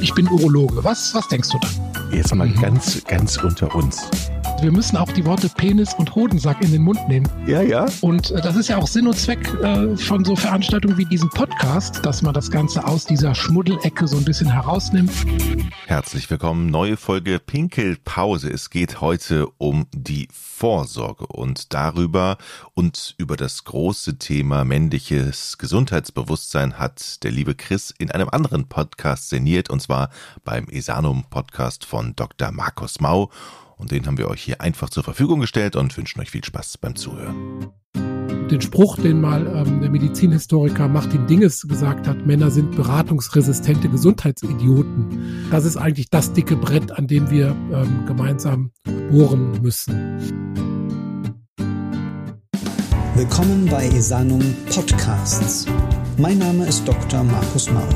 ich bin Urologe. Was, was denkst du dann? Jetzt mal mhm. ganz, ganz unter uns. Wir müssen auch die Worte Penis und Hodensack in den Mund nehmen. Ja, ja. Und äh, das ist ja auch Sinn und Zweck äh, von so Veranstaltungen wie diesem Podcast, dass man das Ganze aus dieser Schmuddelecke so ein bisschen herausnimmt. Herzlich willkommen, neue Folge Pinkelpause. Es geht heute um die Vorsorge und darüber und über das große Thema männliches Gesundheitsbewusstsein hat der liebe Chris in einem anderen Podcast sinniert und zwar beim Esanum Podcast von Dr. Markus Mau und den haben wir euch hier einfach zur Verfügung gestellt und wünschen euch viel Spaß beim Zuhören. Den Spruch, den mal ähm, der Medizinhistoriker Martin Dinges gesagt hat, Männer sind beratungsresistente Gesundheitsidioten. Das ist eigentlich das dicke Brett, an dem wir ähm, gemeinsam bohren müssen. Willkommen bei Esanum Podcasts. Mein Name ist Dr. Markus Mau.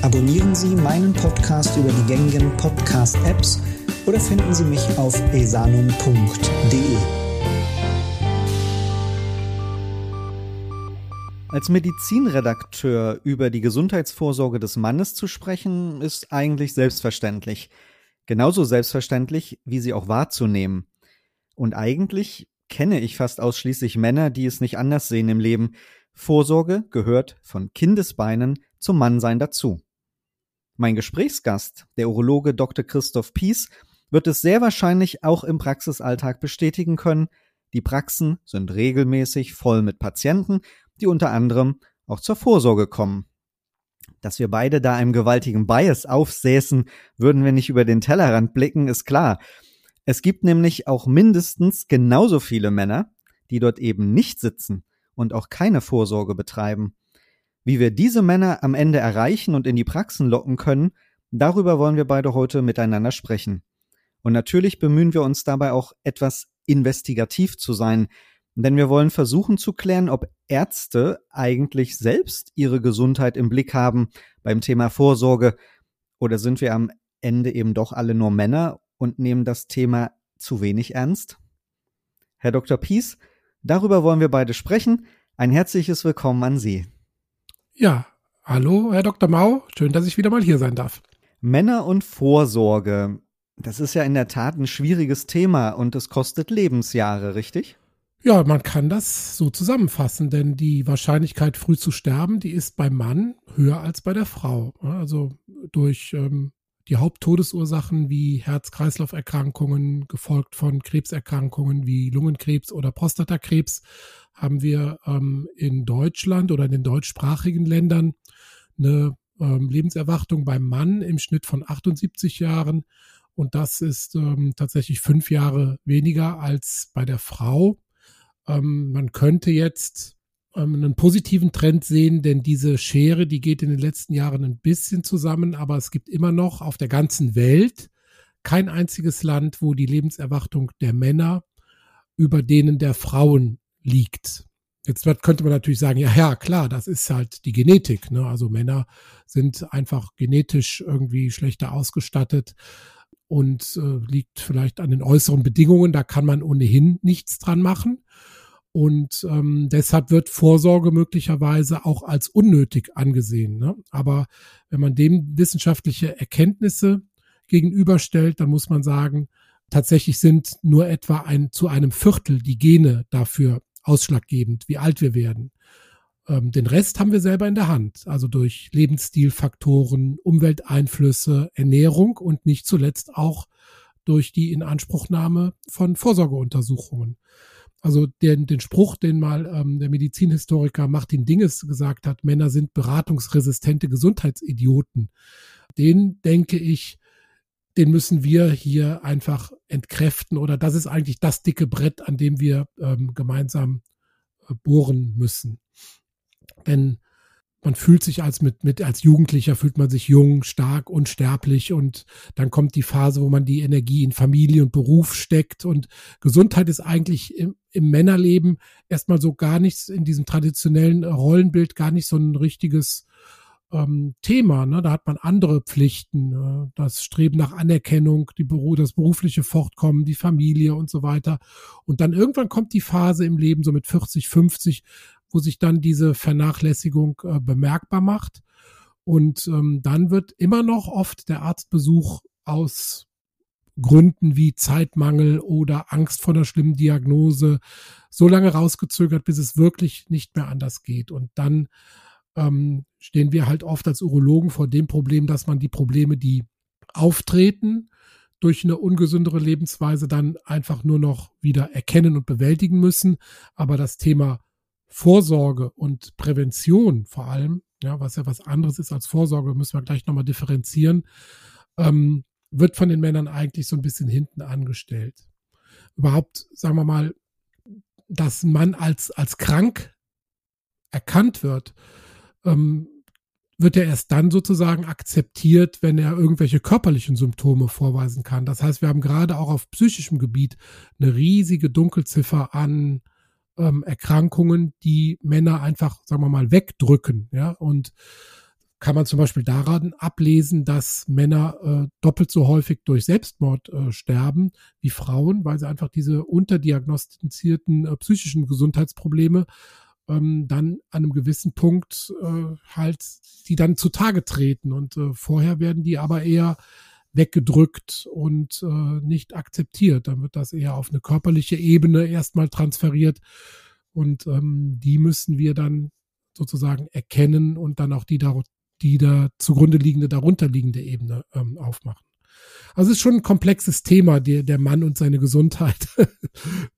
Abonnieren Sie meinen Podcast über die gängigen Podcast-Apps oder finden Sie mich auf esanum.de. Als Medizinredakteur über die Gesundheitsvorsorge des Mannes zu sprechen, ist eigentlich selbstverständlich. Genauso selbstverständlich, wie sie auch wahrzunehmen. Und eigentlich kenne ich fast ausschließlich Männer, die es nicht anders sehen im Leben. Vorsorge gehört von Kindesbeinen zum Mannsein dazu. Mein Gesprächsgast, der Urologe Dr. Christoph Pies, wird es sehr wahrscheinlich auch im Praxisalltag bestätigen können. Die Praxen sind regelmäßig voll mit Patienten, die unter anderem auch zur Vorsorge kommen. Dass wir beide da einem gewaltigen Bias aufsäßen, würden wir nicht über den Tellerrand blicken, ist klar. Es gibt nämlich auch mindestens genauso viele Männer, die dort eben nicht sitzen und auch keine Vorsorge betreiben. Wie wir diese Männer am Ende erreichen und in die Praxen locken können, darüber wollen wir beide heute miteinander sprechen. Und natürlich bemühen wir uns dabei auch etwas investigativ zu sein, denn wir wollen versuchen zu klären, ob Ärzte eigentlich selbst ihre Gesundheit im Blick haben beim Thema Vorsorge oder sind wir am Ende eben doch alle nur Männer und nehmen das Thema zu wenig ernst? Herr Dr. Pies, darüber wollen wir beide sprechen. Ein herzliches Willkommen an Sie. Ja, hallo, Herr Dr. Mau. Schön, dass ich wieder mal hier sein darf. Männer und Vorsorge. Das ist ja in der Tat ein schwieriges Thema und es kostet Lebensjahre, richtig? Ja, man kann das so zusammenfassen, denn die Wahrscheinlichkeit, früh zu sterben, die ist beim Mann höher als bei der Frau. Also durch ähm, die Haupttodesursachen wie Herz-Kreislauf-Erkrankungen, gefolgt von Krebserkrankungen wie Lungenkrebs oder Prostatakrebs, haben wir ähm, in Deutschland oder in den deutschsprachigen Ländern eine ähm, Lebenserwartung beim Mann im Schnitt von 78 Jahren und das ist ähm, tatsächlich fünf Jahre weniger als bei der Frau. Ähm, man könnte jetzt einen positiven Trend sehen, denn diese Schere, die geht in den letzten Jahren ein bisschen zusammen, aber es gibt immer noch auf der ganzen Welt kein einziges Land, wo die Lebenserwartung der Männer über denen der Frauen liegt. Jetzt könnte man natürlich sagen, ja, ja, klar, das ist halt die Genetik. Ne? Also Männer sind einfach genetisch irgendwie schlechter ausgestattet und äh, liegt vielleicht an den äußeren Bedingungen. Da kann man ohnehin nichts dran machen. Und ähm, deshalb wird Vorsorge möglicherweise auch als unnötig angesehen. Ne? Aber wenn man dem wissenschaftliche Erkenntnisse gegenüberstellt, dann muss man sagen, tatsächlich sind nur etwa ein, zu einem Viertel die Gene dafür ausschlaggebend, wie alt wir werden. Ähm, den Rest haben wir selber in der Hand, also durch Lebensstilfaktoren, Umwelteinflüsse, Ernährung und nicht zuletzt auch durch die Inanspruchnahme von Vorsorgeuntersuchungen. Also den, den Spruch, den mal ähm, der Medizinhistoriker Martin Dinges gesagt hat, Männer sind beratungsresistente Gesundheitsidioten, den denke ich, den müssen wir hier einfach entkräften oder das ist eigentlich das dicke Brett, an dem wir ähm, gemeinsam äh, bohren müssen. Denn man fühlt sich als mit, mit, als Jugendlicher fühlt man sich jung, stark, unsterblich und dann kommt die Phase, wo man die Energie in Familie und Beruf steckt und Gesundheit ist eigentlich im, im Männerleben erstmal so gar nichts in diesem traditionellen Rollenbild gar nicht so ein richtiges ähm, Thema. Ne? Da hat man andere Pflichten, äh, das Streben nach Anerkennung, die Beru das berufliche Fortkommen, die Familie und so weiter. Und dann irgendwann kommt die Phase im Leben so mit 40, 50, wo sich dann diese Vernachlässigung äh, bemerkbar macht. Und ähm, dann wird immer noch oft der Arztbesuch aus Gründen wie Zeitmangel oder Angst vor einer schlimmen Diagnose so lange rausgezögert, bis es wirklich nicht mehr anders geht. Und dann ähm, stehen wir halt oft als Urologen vor dem Problem, dass man die Probleme, die auftreten, durch eine ungesündere Lebensweise dann einfach nur noch wieder erkennen und bewältigen müssen. Aber das Thema Vorsorge und Prävention vor allem, ja, was ja was anderes ist als Vorsorge, müssen wir gleich nochmal differenzieren, ähm, wird von den Männern eigentlich so ein bisschen hinten angestellt. Überhaupt, sagen wir mal, dass ein Mann als, als krank erkannt wird, ähm, wird er erst dann sozusagen akzeptiert, wenn er irgendwelche körperlichen Symptome vorweisen kann. Das heißt, wir haben gerade auch auf psychischem Gebiet eine riesige Dunkelziffer an ähm, Erkrankungen, die Männer einfach, sagen wir mal, wegdrücken. Ja, und kann man zum Beispiel daran ablesen, dass Männer äh, doppelt so häufig durch Selbstmord äh, sterben wie Frauen, weil sie einfach diese unterdiagnostizierten äh, psychischen Gesundheitsprobleme ähm, dann an einem gewissen Punkt äh, halt, die dann zutage treten. Und äh, vorher werden die aber eher weggedrückt und äh, nicht akzeptiert. Dann wird das eher auf eine körperliche Ebene erstmal transferiert. Und ähm, die müssen wir dann sozusagen erkennen und dann auch die da, die da zugrunde liegende, darunter liegende Ebene ähm, aufmachen. Also es ist schon ein komplexes Thema, der, der Mann und seine Gesundheit.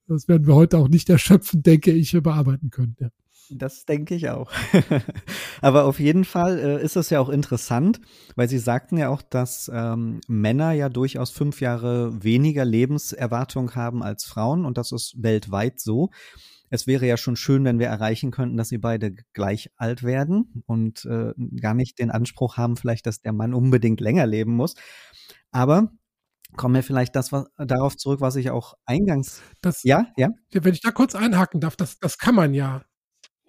Das werden wir heute auch nicht erschöpfend, denke ich, bearbeiten können. Ja. Das denke ich auch. Aber auf jeden Fall äh, ist es ja auch interessant, weil Sie sagten ja auch, dass ähm, Männer ja durchaus fünf Jahre weniger Lebenserwartung haben als Frauen und das ist weltweit so es wäre ja schon schön, wenn wir erreichen könnten, dass sie beide gleich alt werden und äh, gar nicht den Anspruch haben, vielleicht, dass der Mann unbedingt länger leben muss. Aber kommen wir vielleicht das, was, darauf zurück, was ich auch eingangs. Das, ja, ja. Wenn ich da kurz einhaken darf, das, das kann man ja.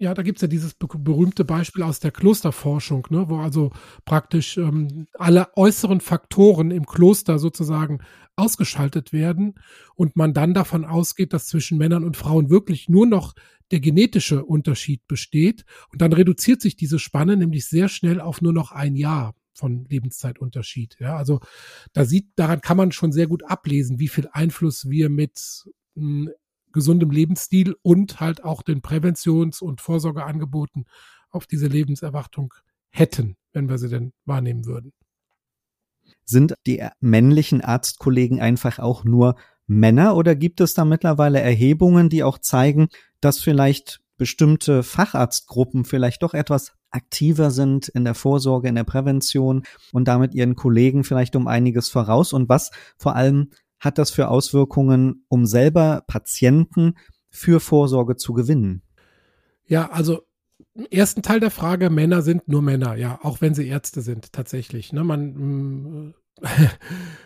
Ja, da gibt es ja dieses berühmte Beispiel aus der Klosterforschung, ne, wo also praktisch ähm, alle äußeren Faktoren im Kloster sozusagen ausgeschaltet werden und man dann davon ausgeht, dass zwischen Männern und Frauen wirklich nur noch der genetische Unterschied besteht. Und dann reduziert sich diese Spanne nämlich sehr schnell auf nur noch ein Jahr von Lebenszeitunterschied. Ja, also da sieht, daran kann man schon sehr gut ablesen, wie viel Einfluss wir mit hm, gesundem Lebensstil und halt auch den Präventions- und Vorsorgeangeboten auf diese Lebenserwartung hätten, wenn wir sie denn wahrnehmen würden. Sind die männlichen Arztkollegen einfach auch nur Männer oder gibt es da mittlerweile Erhebungen, die auch zeigen, dass vielleicht bestimmte Facharztgruppen vielleicht doch etwas aktiver sind in der Vorsorge, in der Prävention und damit ihren Kollegen vielleicht um einiges voraus und was vor allem hat das für Auswirkungen, um selber Patienten für Vorsorge zu gewinnen? Ja, also im ersten Teil der Frage, Männer sind nur Männer, ja, auch wenn sie Ärzte sind, tatsächlich. Ne? Man, mm,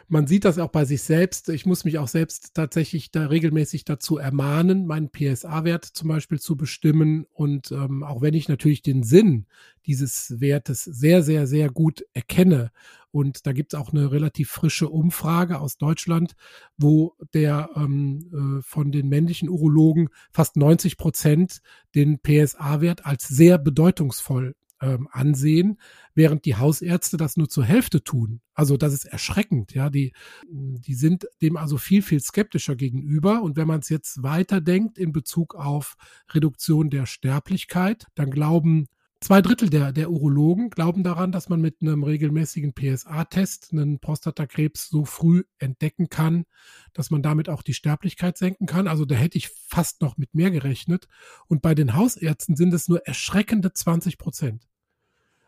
man sieht das auch bei sich selbst. Ich muss mich auch selbst tatsächlich da regelmäßig dazu ermahnen, meinen PSA-Wert zum Beispiel zu bestimmen. Und ähm, auch wenn ich natürlich den Sinn dieses Wertes sehr, sehr, sehr gut erkenne. Und da gibt es auch eine relativ frische Umfrage aus Deutschland, wo der ähm, äh, von den männlichen Urologen fast 90 Prozent den PSA-Wert als sehr bedeutungsvoll ähm, ansehen, während die Hausärzte das nur zur Hälfte tun. Also das ist erschreckend, ja. Die, die sind dem also viel, viel skeptischer gegenüber. Und wenn man es jetzt weiterdenkt in Bezug auf Reduktion der Sterblichkeit, dann glauben Zwei Drittel der, der Urologen glauben daran, dass man mit einem regelmäßigen PSA-Test einen Prostatakrebs so früh entdecken kann, dass man damit auch die Sterblichkeit senken kann. Also da hätte ich fast noch mit mehr gerechnet. Und bei den Hausärzten sind es nur erschreckende 20 Prozent.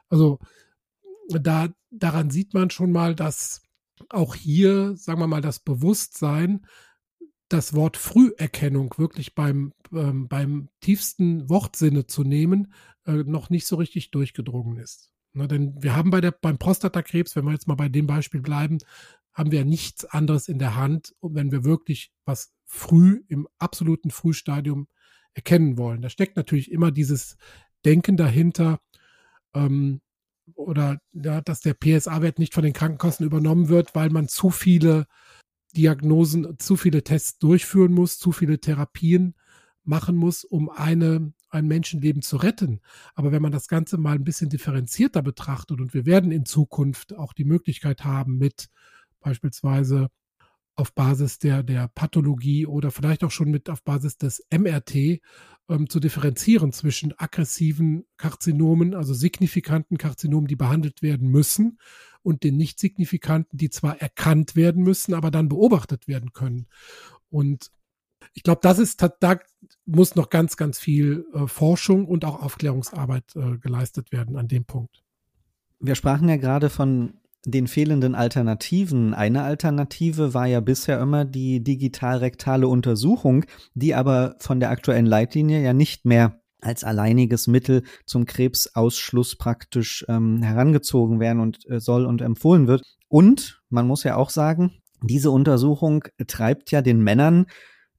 Also da, daran sieht man schon mal, dass auch hier, sagen wir mal, das Bewusstsein, das Wort Früherkennung wirklich beim, ähm, beim tiefsten Wortsinne zu nehmen, äh, noch nicht so richtig durchgedrungen ist. Na, denn wir haben bei der, beim Prostatakrebs, wenn wir jetzt mal bei dem Beispiel bleiben, haben wir nichts anderes in der Hand, wenn wir wirklich was früh im absoluten Frühstadium erkennen wollen. Da steckt natürlich immer dieses Denken dahinter, ähm, oder ja, dass der PSA-Wert nicht von den Krankenkassen übernommen wird, weil man zu viele Diagnosen, zu viele Tests durchführen muss, zu viele Therapien machen muss, um eine ein Menschenleben zu retten. Aber wenn man das Ganze mal ein bisschen differenzierter betrachtet und wir werden in Zukunft auch die Möglichkeit haben, mit beispielsweise auf Basis der, der Pathologie oder vielleicht auch schon mit auf Basis des MRT ähm, zu differenzieren zwischen aggressiven Karzinomen, also signifikanten Karzinomen, die behandelt werden müssen, und den nicht signifikanten, die zwar erkannt werden müssen, aber dann beobachtet werden können. Und ich glaube, das ist, da muss noch ganz, ganz viel äh, Forschung und auch Aufklärungsarbeit äh, geleistet werden an dem Punkt. Wir sprachen ja gerade von den fehlenden Alternativen. Eine Alternative war ja bisher immer die digital-rektale Untersuchung, die aber von der aktuellen Leitlinie ja nicht mehr als alleiniges Mittel zum Krebsausschluss praktisch ähm, herangezogen werden und äh, soll und empfohlen wird. Und man muss ja auch sagen, diese Untersuchung treibt ja den Männern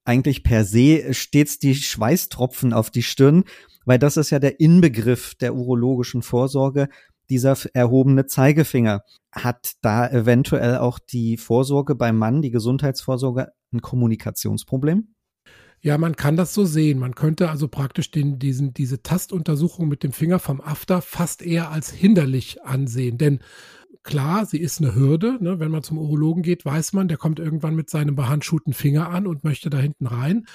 eigentlich per se stets die Schweißtropfen auf die Stirn, weil das ist ja der Inbegriff der urologischen Vorsorge, dieser erhobene Zeigefinger. Hat da eventuell auch die Vorsorge beim Mann, die Gesundheitsvorsorge, ein Kommunikationsproblem? Ja, man kann das so sehen. Man könnte also praktisch den, diesen, diese Tastuntersuchung mit dem Finger vom After fast eher als hinderlich ansehen. Denn klar, sie ist eine Hürde. Ne? Wenn man zum Urologen geht, weiß man, der kommt irgendwann mit seinem behandschuhten Finger an und möchte da hinten rein.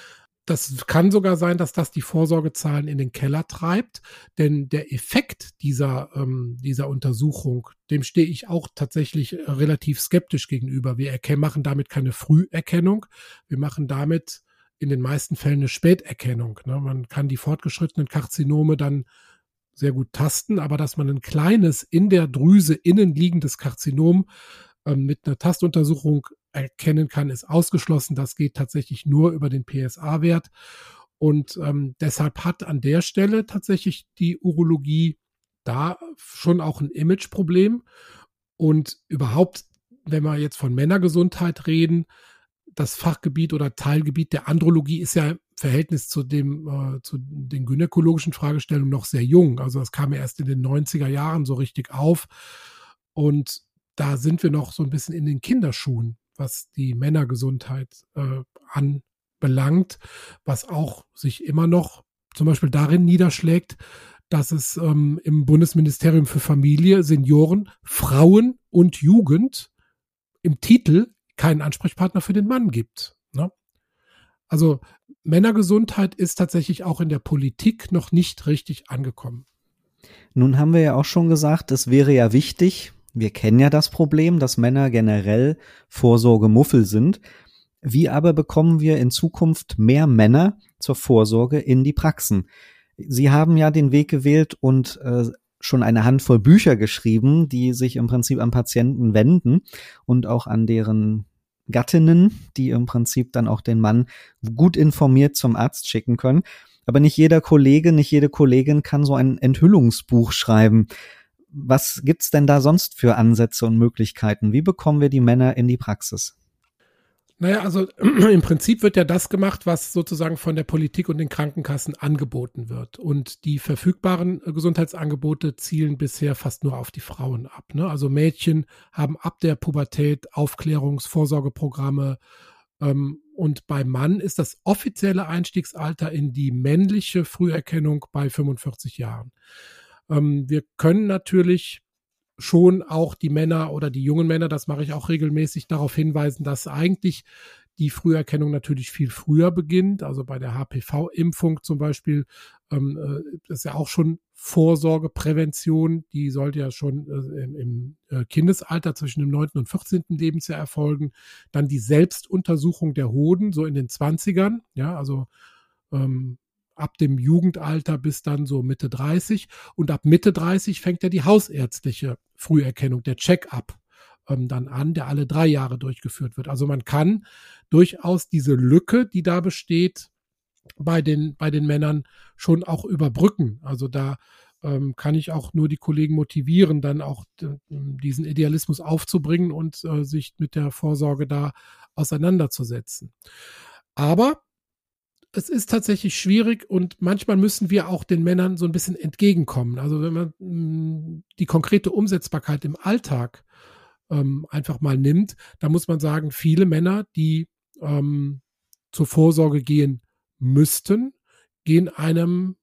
Das kann sogar sein, dass das die Vorsorgezahlen in den Keller treibt, denn der Effekt dieser, ähm, dieser Untersuchung, dem stehe ich auch tatsächlich äh, relativ skeptisch gegenüber. Wir machen damit keine Früherkennung, wir machen damit in den meisten Fällen eine Späterkennung. Ne? Man kann die fortgeschrittenen Karzinome dann sehr gut tasten, aber dass man ein kleines in der Drüse innen liegendes Karzinom ähm, mit einer Tastuntersuchung erkennen kann, ist ausgeschlossen. Das geht tatsächlich nur über den PSA-Wert. Und ähm, deshalb hat an der Stelle tatsächlich die Urologie da schon auch ein Imageproblem. Und überhaupt, wenn wir jetzt von Männergesundheit reden, das Fachgebiet oder Teilgebiet der Andrologie ist ja im Verhältnis zu dem, äh, zu den gynäkologischen Fragestellungen noch sehr jung. Also das kam ja erst in den 90er Jahren so richtig auf. Und da sind wir noch so ein bisschen in den Kinderschuhen was die Männergesundheit äh, anbelangt, was auch sich immer noch zum Beispiel darin niederschlägt, dass es ähm, im Bundesministerium für Familie, Senioren, Frauen und Jugend im Titel keinen Ansprechpartner für den Mann gibt. Ne? Also Männergesundheit ist tatsächlich auch in der Politik noch nicht richtig angekommen. Nun haben wir ja auch schon gesagt, es wäre ja wichtig, wir kennen ja das Problem, dass Männer generell Vorsorgemuffel sind. Wie aber bekommen wir in Zukunft mehr Männer zur Vorsorge in die Praxen? Sie haben ja den Weg gewählt und äh, schon eine Handvoll Bücher geschrieben, die sich im Prinzip an Patienten wenden und auch an deren Gattinnen, die im Prinzip dann auch den Mann gut informiert zum Arzt schicken können. Aber nicht jeder Kollege, nicht jede Kollegin kann so ein Enthüllungsbuch schreiben was gibt's denn da sonst für Ansätze und Möglichkeiten? Wie bekommen wir die Männer in die Praxis? Naja, also im Prinzip wird ja das gemacht, was sozusagen von der Politik und den Krankenkassen angeboten wird. Und die verfügbaren Gesundheitsangebote zielen bisher fast nur auf die Frauen ab. Ne? Also Mädchen haben ab der Pubertät Aufklärungs-, Vorsorgeprogramme. Ähm, und beim Mann ist das offizielle Einstiegsalter in die männliche Früherkennung bei 45 Jahren. Ähm, wir können natürlich schon auch die Männer oder die jungen Männer, das mache ich auch regelmäßig, darauf hinweisen, dass eigentlich die Früherkennung natürlich viel früher beginnt. Also bei der HPV-Impfung zum Beispiel, ähm, äh, das ist ja auch schon Vorsorgeprävention, die sollte ja schon äh, im, im äh, Kindesalter zwischen dem 9. und 14. Lebensjahr erfolgen. Dann die Selbstuntersuchung der Hoden, so in den 20ern, ja, also ähm, ab dem Jugendalter bis dann so Mitte 30. Und ab Mitte 30 fängt ja die hausärztliche Früherkennung, der Check-up ähm, dann an, der alle drei Jahre durchgeführt wird. Also man kann durchaus diese Lücke, die da besteht, bei den, bei den Männern schon auch überbrücken. Also da ähm, kann ich auch nur die Kollegen motivieren, dann auch diesen Idealismus aufzubringen und äh, sich mit der Vorsorge da auseinanderzusetzen. Aber es ist tatsächlich schwierig und manchmal müssen wir auch den Männern so ein bisschen entgegenkommen. Also wenn man mm, die konkrete Umsetzbarkeit im Alltag ähm, einfach mal nimmt, da muss man sagen, viele Männer, die ähm, zur Vorsorge gehen müssten, gehen einem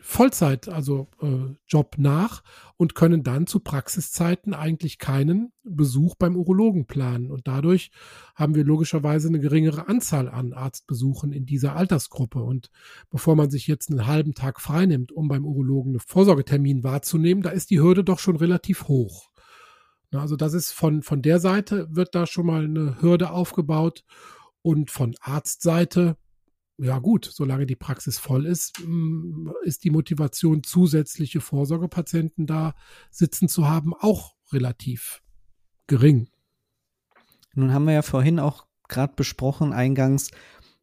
Vollzeit, also äh, Job nach und können dann zu Praxiszeiten eigentlich keinen Besuch beim Urologen planen. Und dadurch haben wir logischerweise eine geringere Anzahl an Arztbesuchen in dieser Altersgruppe. Und bevor man sich jetzt einen halben Tag freinimmt, um beim Urologen einen Vorsorgetermin wahrzunehmen, da ist die Hürde doch schon relativ hoch. Also das ist von, von der Seite wird da schon mal eine Hürde aufgebaut und von Arztseite ja gut, solange die Praxis voll ist, mm, ist die Motivation, zusätzliche Vorsorgepatienten da sitzen zu haben, auch relativ gering. Nun haben wir ja vorhin auch gerade besprochen, eingangs,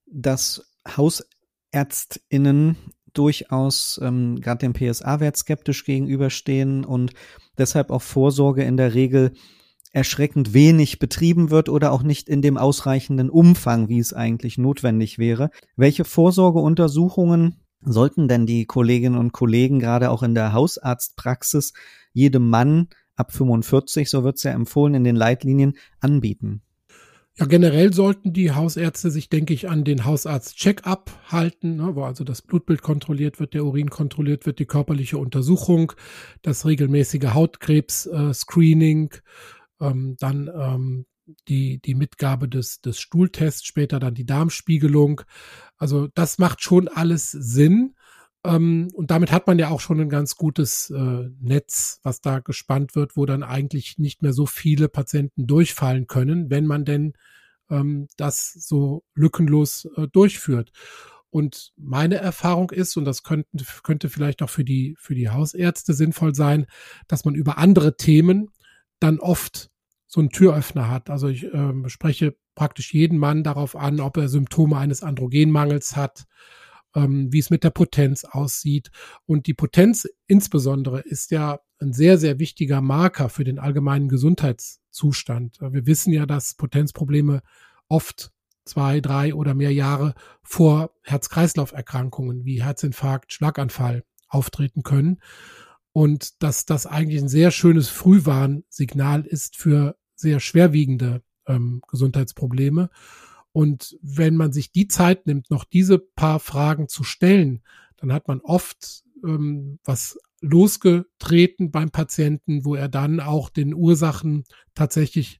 dass Hausärztinnen durchaus ähm, gerade dem PSA-Wert skeptisch gegenüberstehen und deshalb auch Vorsorge in der Regel erschreckend wenig betrieben wird oder auch nicht in dem ausreichenden Umfang, wie es eigentlich notwendig wäre. Welche Vorsorgeuntersuchungen sollten denn die Kolleginnen und Kollegen gerade auch in der Hausarztpraxis jedem Mann ab 45, so wird es ja empfohlen in den Leitlinien, anbieten? Ja, generell sollten die Hausärzte sich, denke ich, an den Hausarzt-Check-up halten, ne, wo also das Blutbild kontrolliert wird, der Urin kontrolliert wird, die körperliche Untersuchung, das regelmäßige Hautkrebs-Screening, äh, ähm, dann ähm, die, die Mitgabe des, des Stuhltests, später dann die Darmspiegelung. Also das macht schon alles Sinn. Ähm, und damit hat man ja auch schon ein ganz gutes äh, Netz, was da gespannt wird, wo dann eigentlich nicht mehr so viele Patienten durchfallen können, wenn man denn ähm, das so lückenlos äh, durchführt. Und meine Erfahrung ist, und das könnte, könnte vielleicht auch für die, für die Hausärzte sinnvoll sein, dass man über andere Themen dann oft so einen Türöffner hat. Also ich äh, spreche praktisch jeden Mann darauf an, ob er Symptome eines Androgenmangels hat, ähm, wie es mit der Potenz aussieht. Und die Potenz insbesondere ist ja ein sehr, sehr wichtiger Marker für den allgemeinen Gesundheitszustand. Wir wissen ja, dass Potenzprobleme oft zwei, drei oder mehr Jahre vor Herz-Kreislauf-Erkrankungen wie Herzinfarkt, Schlaganfall auftreten können. Und dass das eigentlich ein sehr schönes Frühwarnsignal ist für sehr schwerwiegende ähm, Gesundheitsprobleme. Und wenn man sich die Zeit nimmt, noch diese paar Fragen zu stellen, dann hat man oft ähm, was losgetreten beim Patienten, wo er dann auch den Ursachen tatsächlich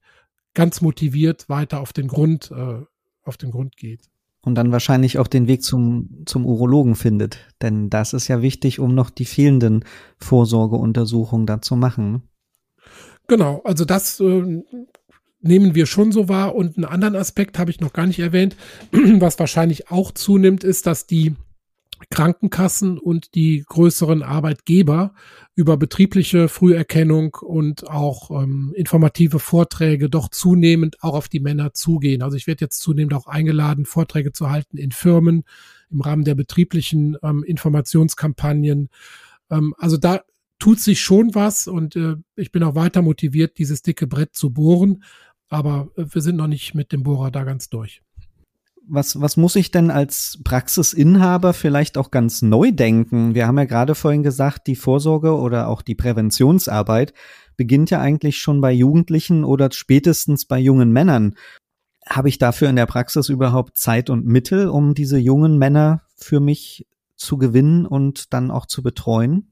ganz motiviert weiter auf den Grund, äh, auf den Grund geht. Und dann wahrscheinlich auch den Weg zum, zum Urologen findet. Denn das ist ja wichtig, um noch die fehlenden Vorsorgeuntersuchungen da zu machen. Genau, also das äh, nehmen wir schon so wahr. Und einen anderen Aspekt habe ich noch gar nicht erwähnt, was wahrscheinlich auch zunimmt, ist, dass die Krankenkassen und die größeren Arbeitgeber über betriebliche Früherkennung und auch ähm, informative Vorträge doch zunehmend auch auf die Männer zugehen. Also ich werde jetzt zunehmend auch eingeladen, Vorträge zu halten in Firmen im Rahmen der betrieblichen ähm, Informationskampagnen. Ähm, also da tut sich schon was und äh, ich bin auch weiter motiviert, dieses dicke Brett zu bohren. Aber äh, wir sind noch nicht mit dem Bohrer da ganz durch. Was, was muss ich denn als Praxisinhaber vielleicht auch ganz neu denken? Wir haben ja gerade vorhin gesagt, die Vorsorge oder auch die Präventionsarbeit beginnt ja eigentlich schon bei Jugendlichen oder spätestens bei jungen Männern. Habe ich dafür in der Praxis überhaupt Zeit und Mittel, um diese jungen Männer für mich zu gewinnen und dann auch zu betreuen?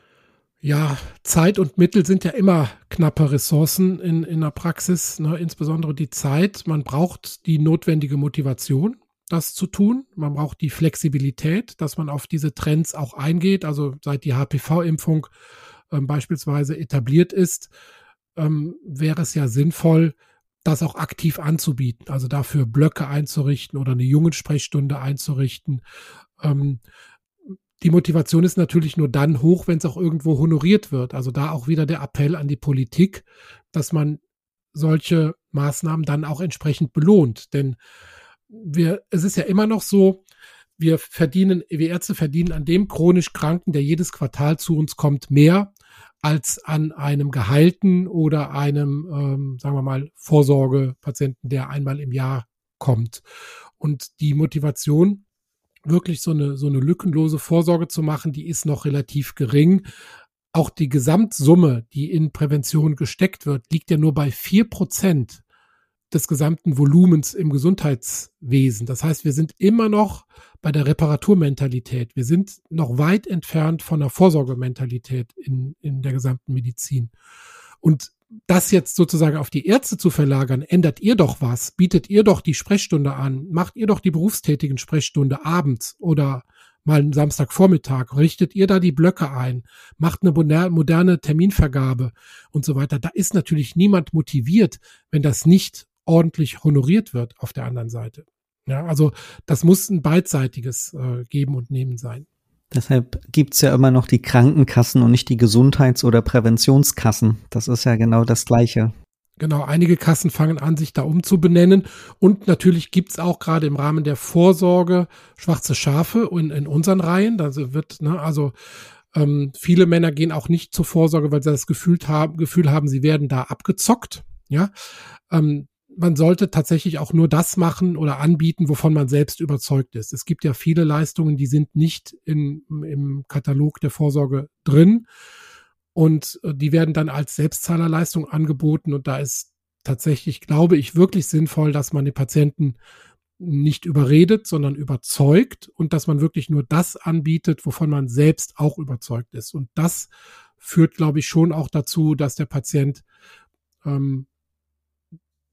Ja, Zeit und Mittel sind ja immer knappe Ressourcen in, in der Praxis, ne? insbesondere die Zeit. Man braucht die notwendige Motivation, das zu tun. Man braucht die Flexibilität, dass man auf diese Trends auch eingeht. Also seit die HPV-Impfung ähm, beispielsweise etabliert ist, ähm, wäre es ja sinnvoll, das auch aktiv anzubieten. Also dafür Blöcke einzurichten oder eine Jungensprechstunde einzurichten. Ähm, die Motivation ist natürlich nur dann hoch, wenn es auch irgendwo honoriert wird. Also da auch wieder der Appell an die Politik, dass man solche Maßnahmen dann auch entsprechend belohnt. Denn wir, es ist ja immer noch so, wir verdienen, wir Ärzte verdienen an dem chronisch Kranken, der jedes Quartal zu uns kommt, mehr als an einem geheilten oder einem, ähm, sagen wir mal, Vorsorgepatienten, der einmal im Jahr kommt. Und die Motivation wirklich so eine, so eine lückenlose Vorsorge zu machen, die ist noch relativ gering. Auch die Gesamtsumme, die in Prävention gesteckt wird, liegt ja nur bei vier Prozent des gesamten Volumens im Gesundheitswesen. Das heißt, wir sind immer noch bei der Reparaturmentalität. Wir sind noch weit entfernt von der Vorsorgementalität in, in der gesamten Medizin. Und das jetzt sozusagen auf die Ärzte zu verlagern, ändert ihr doch was, bietet ihr doch die Sprechstunde an, macht ihr doch die berufstätigen Sprechstunde abends oder mal einen Samstagvormittag, richtet ihr da die Blöcke ein, macht eine moderne Terminvergabe und so weiter. Da ist natürlich niemand motiviert, wenn das nicht ordentlich honoriert wird auf der anderen Seite. Ja, also das muss ein beidseitiges äh, Geben und Nehmen sein. Deshalb gibt's ja immer noch die Krankenkassen und nicht die Gesundheits- oder Präventionskassen. Das ist ja genau das Gleiche. Genau, einige Kassen fangen an, sich da umzubenennen. Und natürlich gibt's auch gerade im Rahmen der Vorsorge schwarze Schafe in, in unseren Reihen. Also wird, ne, also ähm, viele Männer gehen auch nicht zur Vorsorge, weil sie das Gefühl haben, Gefühl haben, sie werden da abgezockt. Ja, ähm, man sollte tatsächlich auch nur das machen oder anbieten, wovon man selbst überzeugt ist. Es gibt ja viele Leistungen, die sind nicht in, im Katalog der Vorsorge drin und äh, die werden dann als Selbstzahlerleistung angeboten und da ist tatsächlich, glaube ich, wirklich sinnvoll, dass man den Patienten nicht überredet, sondern überzeugt und dass man wirklich nur das anbietet, wovon man selbst auch überzeugt ist. Und das führt, glaube ich, schon auch dazu, dass der Patient ähm,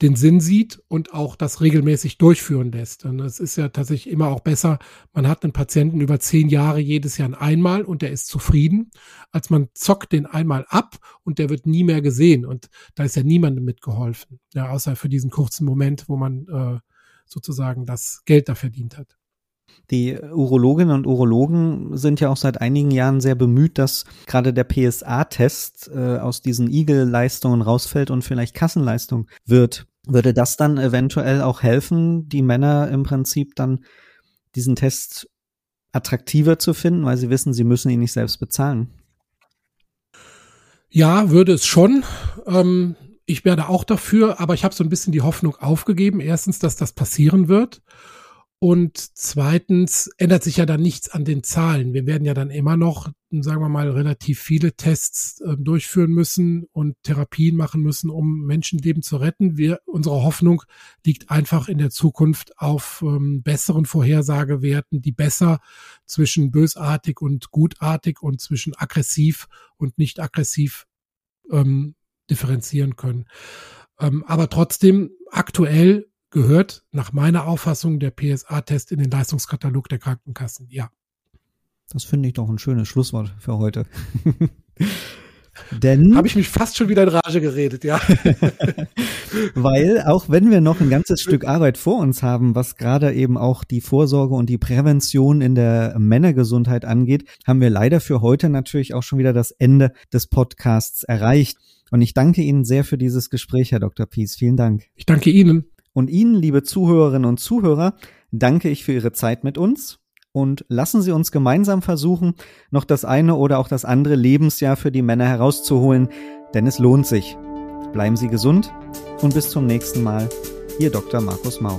den Sinn sieht und auch das regelmäßig durchführen lässt. Und es ist ja tatsächlich immer auch besser, man hat einen Patienten über zehn Jahre jedes Jahr einmal und der ist zufrieden, als man zockt den einmal ab und der wird nie mehr gesehen. Und da ist ja niemandem mitgeholfen, ja, außer für diesen kurzen Moment, wo man äh, sozusagen das Geld da verdient hat. Die Urologinnen und Urologen sind ja auch seit einigen Jahren sehr bemüht, dass gerade der PSA-Test äh, aus diesen Igel-Leistungen rausfällt und vielleicht Kassenleistung wird. Würde das dann eventuell auch helfen, die Männer im Prinzip dann diesen Test attraktiver zu finden, weil sie wissen, sie müssen ihn nicht selbst bezahlen? Ja, würde es schon. Ähm, ich werde auch dafür, aber ich habe so ein bisschen die Hoffnung aufgegeben. Erstens, dass das passieren wird. Und zweitens ändert sich ja dann nichts an den Zahlen. Wir werden ja dann immer noch, sagen wir mal, relativ viele Tests äh, durchführen müssen und Therapien machen müssen, um Menschenleben zu retten. Wir, unsere Hoffnung liegt einfach in der Zukunft auf ähm, besseren Vorhersagewerten, die besser zwischen bösartig und gutartig und zwischen aggressiv und nicht aggressiv ähm, differenzieren können. Ähm, aber trotzdem aktuell gehört nach meiner Auffassung der PSA-Test in den Leistungskatalog der Krankenkassen, ja. Das finde ich doch ein schönes Schlusswort für heute. Denn habe ich mich fast schon wieder in Rage geredet, ja. Weil auch wenn wir noch ein ganzes Stück Arbeit vor uns haben, was gerade eben auch die Vorsorge und die Prävention in der Männergesundheit angeht, haben wir leider für heute natürlich auch schon wieder das Ende des Podcasts erreicht. Und ich danke Ihnen sehr für dieses Gespräch, Herr Dr. Pies. Vielen Dank. Ich danke Ihnen. Und Ihnen, liebe Zuhörerinnen und Zuhörer, danke ich für Ihre Zeit mit uns und lassen Sie uns gemeinsam versuchen, noch das eine oder auch das andere Lebensjahr für die Männer herauszuholen, denn es lohnt sich. Bleiben Sie gesund und bis zum nächsten Mal. Ihr Dr. Markus Mau.